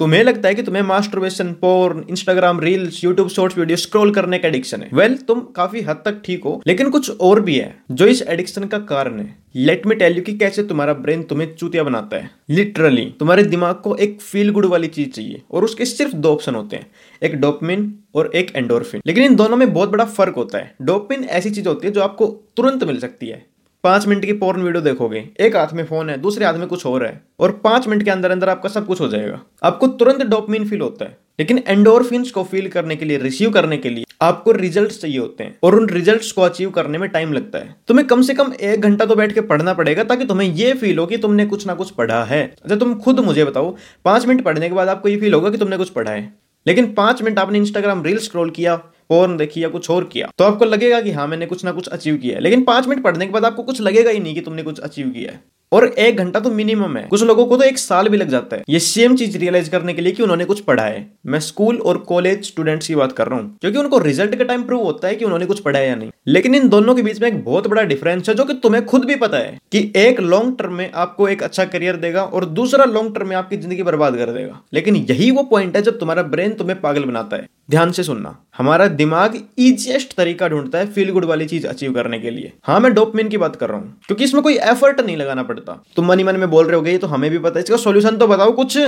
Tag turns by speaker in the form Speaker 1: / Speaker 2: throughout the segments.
Speaker 1: तुम्हें लगता है कि तुम्हें masturbation porn Instagram reels YouTube shorts video scroll करने का एडिक्शन है? वेल well, तुम काफ़ी हद तक ठीक हो लेकिन कुछ और भी है जो इस एडिक्शन का कारण है। लेट मी टेल यू कि कैसे तुम्हारा ब्रेन तुम्हें चूतिया बनाता है। लिटरली तुम्हारे दिमाग को एक फील गुड वाली चीज़ चाहिए और उसके सिर्फ़ दो ऑप्शन होते हैं एक डोपमिन और एक एंडोरफिन लेकिन इन दोनों में बहुत बड़ा फ़र्क होता है। डोपमिन ऐसी चीज़ होती है जो आपको तुरंत मिल सकती है। पाँच मिनट की पोर्न वीडियो देखोगे। एक हाथ में फ़ोन है, दूसरे हाथ में कुछ और है और पाँच मिनट के अंदर अंदर आपका सब कुछ हो जाएगा। आपको तुरंत डोपमिन फील होता है। लेकिन एंडोरफिन को फील करने के लिए रिसीव करने के लिए आपको रिज़ल्ट चाहिए होते हैं और उन रिजल्ट्स को अचीव करने में टाइम लगता है। तुम्हें कम से कम एक घंटा तो बैठ के पढ़ना पड़ेगा ताकि तुम्हें यह फील हो कि तुमने कुछ ना कुछ पढ़ा है। अच्छा तुम खुद मुझे बताओ, पाँच मिनट पढ़ने के बाद आपको ये फील होगा कि तुमने कुछ पढ़ा है। लेकिन पाँच मिनट आपने इंस्टाग्राम रील स्क्रॉल किया पोर्न देखी या कुछ और किया तो आपको लगेगा कि हाँ मैंने कुछ ना कुछ अचीव किया है। लेकिन पाँच मिनट पढ़ने के बाद आपको कुछ लगेगा ही नहीं कि तुमने कुछ अचीव किया है। और एक घंटा तो मिनिमम है। कुछ लोगों को तो एक साल भी लग जाता है। ये सेम चीज़ रियलाइज़ करने के लिए कि उन्होंने कुछ पढ़ा है। मैं स्कूल और कॉलेज स्टूडेंट्स की बात कर रहा हूँ, क्योंकि उनको रिज़ल्ट के टाइम प्रूव होता है कि उन्होंने कुछ पढ़ा है या नहीं। लेकिन इन दोनों के बीच में एक बहुत बड़ा डिफरेंस है, जो कि तुम्हें खुद भी पता है कि एक लॉन्ग टर्म में आपको एक अच्छा करियर देगा और दूसरा लॉन्ग टर्म में आपकी ज़िंदगी बर्बाद कर देगा। लेकिन यही वो पॉइंट है जब तुम्हारा ब्रेन तुम्हें पागल बनाता है। ध्यान से सुनना। हमारा दिमाग इजिएस्ट तरीका ढूंढता है फील गुड वाली चीज़ अचीव करने के लिए। हाँ मैं डोपमिन की बात कर रहा हूँ, क्योंकि इसमें कोई एफर्ट नहीं लगाना पड़ता। तुम मनी मन में बोल रहे हो गए तो हमें भी पता है। इसका सोल्यूशन तो बताओ कुछ।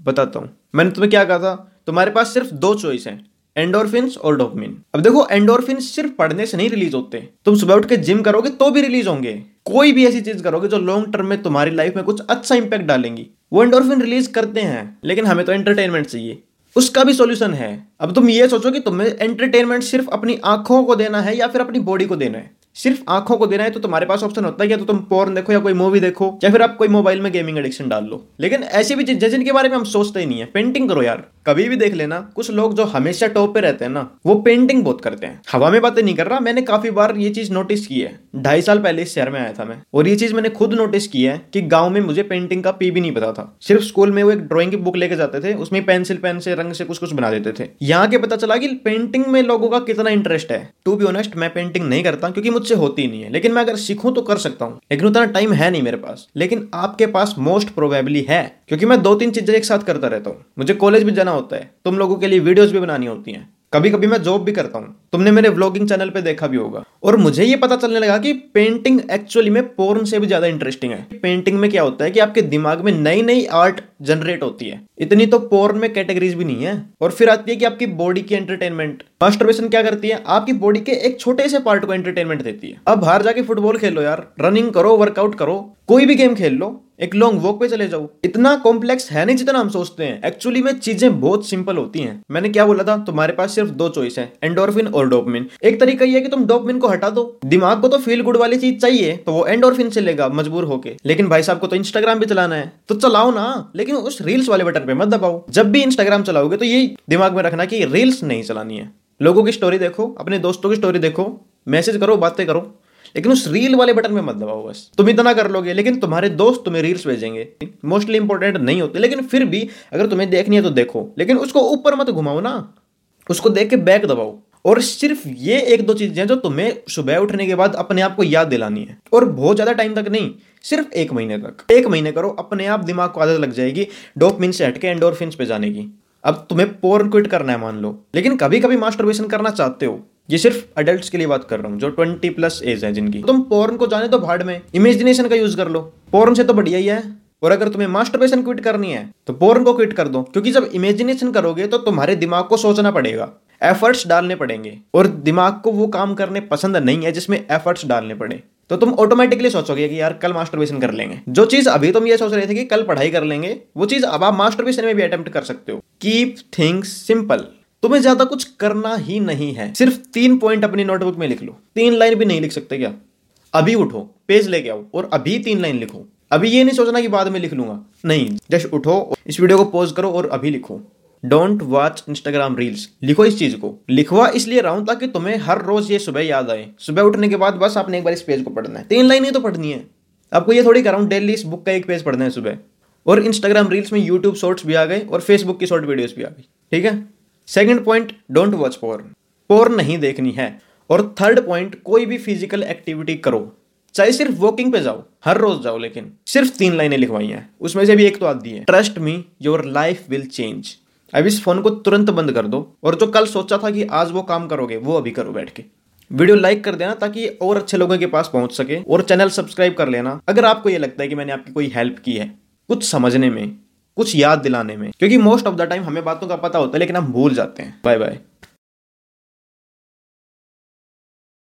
Speaker 1: बताता हूँ। मैंने तुम्हें क्या कहा था? तुम्हारे पास सिर्फ़ दो चॉइस है एंडोरफिन्स और डोपमिन अब देखो एंडोरफिन्स सिर्फ़ पढ़ने से नहीं रिलीज़ होते। तुम सुबह उठ के जिम करोगे तो भी रिलीज़ होंगे। कोई भी ऐसी चीज़ करोगे जो लॉन्ग टर्म में तुम्हारी लाइफ में कुछ अच्छा इंपैक्ट डालेंगी। वो एंडोरफिन रिलीज़ करते हैं, लेकिन हमें तो एंटरटेनमेंट चाहिए। उसका भी सोल्यूशन है। अब तुम ये सोचो कि तुम्हें एंटरटेनमेंट सिर्फ़ अपनी आँखों को देना है या फिर अपनी बॉडी को देना है। सिर्फ़ आँखों को देना है तो तुम्हारे पास ऑप्शन होता है या तो तुम पोर्न देखो या कोई मूवी देखो या फिर आप कोई मोबाइल में गेमिंग एडिक्शन डाल लो। लेकिन ऐसी भी चीज़ें जिनके बारे में हम सोचते ही नहीं है। पेंटिंग करो यार। कभी भी देख लेना, कुछ लोग जो हमेशा टॉप पे रहते हैं ना, वो पेंटिंग बहुत करते हैं। हवा में बातें नहीं कर रहा, मैंने काफ़ी बार ये चीज़ नोटिस की है। ढाई साल पहले इस शहर में आया था मैं, और ये चीज़ मैंने खुद नोटिस की है कि गाँव में मुझे पेंटिंग का पी भी नहीं पता था। सिर्फ़ स्कूल में वो एक ड्रॉइंग की बुक लेके जाते थे, उसमें पेंसिल पेन से, रंग से कुछ कुछ बना देते थे। यहाँ के पता चला कि पेंटिंग में लोगों का कितना इंटरेस्ट है। टू बी ऑनेस्ट मैं पेंटिंग नहीं करता, क्योंकि मुझसे होती नहीं है। लेकिन मैं अगर सीखूं तो कर सकता हूँ। लेकिन उतना टाइम है नहीं मेरे पास। लेकिन आपके पास मोस्ट प्रोबेबली है, क्योंकि मैं दो तीन चीज़ें एक साथ करता रहता हूँ। मुझे कॉलेज भी जाना होता है। तुम लोगों के लिए वीडियोस भी बनानी होती हैं। कभी कभी मैं जॉब भी करता हूँ। तुमने मेरे व्लॉगिंग चैनल पे देखा भी होगा। और मुझे ये पता चलने लगा कि पेंटिंग एक्चुअली में पोर्न से भी ज़्यादा इंटरेस्टिंग है। पेंटिंग में क्या होता है कि आपके दिमाग में नई नई आर्ट जनरेट होती है। इतनी तो पोर्न में कैटेगरीज भी नहीं है। और फिर आती है कि आपकी बॉडी की एंटरटेनमेंट मास्टरबेशन क्या करती है? आपकी बॉडी के एक छोटे से पार्ट को एंटरटेनमेंट देती है। अब बाहर जाके फुटबॉल खेलो यार। रनिंग करो वर्कआउट करो। कोई भी गेम खेल लो। एक लॉन्ग वॉक पे चले जाओ। इतना कॉम्प्लेक्स है नहीं जितना हम सोचते हैं। एक्चुअली में चीज़ें बहुत सिंपल होती हैं। मैंने क्या बोला था? तुम्हारे पास सिर्फ़ दो चॉइस है। एंडोरफिन और डोपमिन एक तरीका ये है कि तुम डोपमिन को हटा दो। दिमाग को तो फील गुड वाली चीज़ चाहिए तो वो एंडोरफिन से लेगा, मजबूर होके। लेकिन भाई साहब को तो इंस्टाग्राम भी चलाना है। तो चलाओ ना। लेकिन उस रील्स वाले बटन पे मत दबाओ। जब भी इंस्टाग्राम चलाओगे तो ये दिमाग में रखना कि रील्स नहीं चलानी है। लोगों की स्टोरी देखो, अपने दोस्तों की स्टोरी देखो मैसेज करो, बातें करो, लेकिन उस रील वाले बटन में मत दबाओ बस। तुम इतना कर लोगे, लेकिन तुम्हारे दोस्त तुम्हें रील्स भेजेंगे। मोस्टली इंपॉर्टेंट नहीं होते, लेकिन फिर भी अगर तुम्हें देखनी है तो देखो। लेकिन उसको ऊपर मत घुमाओ ना। उसको देख के बैक दबाओ। और सिर्फ़ ये एक दो चीज़ें जो तुम्हें सुबह उठने के बाद अपने आप को याद दिलानी है। और बहुत ज़्यादा टाइम तक नहीं सिर्फ़ एक महीने तक। एक महीने करो, अपने आप दिमाग को आदत लग जाएगी डोपमिन से हटके एंडोरफिन पे जाने की। अब तुम्हें पोर्न क्विट करना है, मान लो। लेकिन कभी कभी मास्टरबेशन करना चाहते हो। ये सिर्फ़ अडल्ट के लिए बात कर रहा हूँ, जो ट्वेंटी प्लस एज है जिनकी। तुम पोर्न को जाने तो भाड़ में इमेजिनेशन का यूज़ कर लो। पोर्न से तो बढ़िया ही है। और अगर तुम्हें मास्टरबेशन क्विट करनी है तो पोर्न को क्विट कर दो। क्योंकि जब इमेजिनेशन करोगे तो तुम्हारे दिमाग को सोचना पड़ेगा। एफर्ट्स डालने पड़ेंगे। और दिमाग को वो काम करने पसंद नहीं है जिसमें एफर्ट्स डालने पड़े। तो तुम ऑटोमेटिकली सोचोगे कि यार कल मास्टरबेशन कर लेंगे। जो चीज़ अभी तुम ये सोच रहे थे कि कल पढ़ाई कर लेंगे, वो चीज़ अब आप मास्टरबेशन में भी अटेम्प्ट कर सकते हो। कीप थिंग्स सिंपल तुम्हें ज़्यादा कुछ करना ही नहीं है। सिर्फ़ तीन पॉइंट अपनी नोटबुक में लिख लो। तीन लाइन भी नहीं लिख सकते क्या? अभी उठो पेज लेके आओ और अभी तीन लाइन लिखो। अभी ये नहीं सोचना कि बाद में लिख लूँगा। नहीं जस्ट उठो इस वीडियो को पोज करो और अभी लिखो। डोंट वॉच इंस्टाग्राम रील्स लिखो इस चीज़ को। लिखवा इसलिए रहा हूँ ताकि तुम्हें हर रोज ये सुबह याद आए। सुबह उठने के बाद बस आपने एक बार इस पेज को पढ़ना है। तीन लाइन ही तो पढ़नी है। आपको ये थोड़ी कर रहा कराऊं डेली इस बुक का एक पेज पढ़ना है सुबह। और इंस्टाग्राम रील्स में यूट्यूब शॉर्ट्स भी आ गए और फेसबुक की शॉर्ट वीडियोस भी आ गई। ठीक है? Second point don't watch porn porn नहीं देखनी है। और थर्ड पॉइंट कोई भी फ़िज़िकल एक्टिविटी करो। चाहे सिर्फ़ वॉकिंग पे जाओ, हर रोज जाओ, लेकिन सिर्फ़ तीन लाइनें लिखवाई हैं। उसमें से भी एक तो आती है। Trust me your life will change अब इस फ़ोन को तुरंत बंद कर दो और जो कल सोचा था कि आज वो काम करोगे, वो अभी करो बैठ के। वीडियो लाइक कर देना ताकि और अच्छे लोगों के पास पहुँच सके और चैनल सब्सक्राइब कर लेना। अगर आपको ये लगता है कि मैंने आपकी कोई हेल्प की है, कुछ समझने में, कुछ याद दिलाने में, क्योंकि मोस्ट ऑफ़ द टाइम हमें बातों का पता होता है, लेकिन हम भूल जाते हैं। Bye bye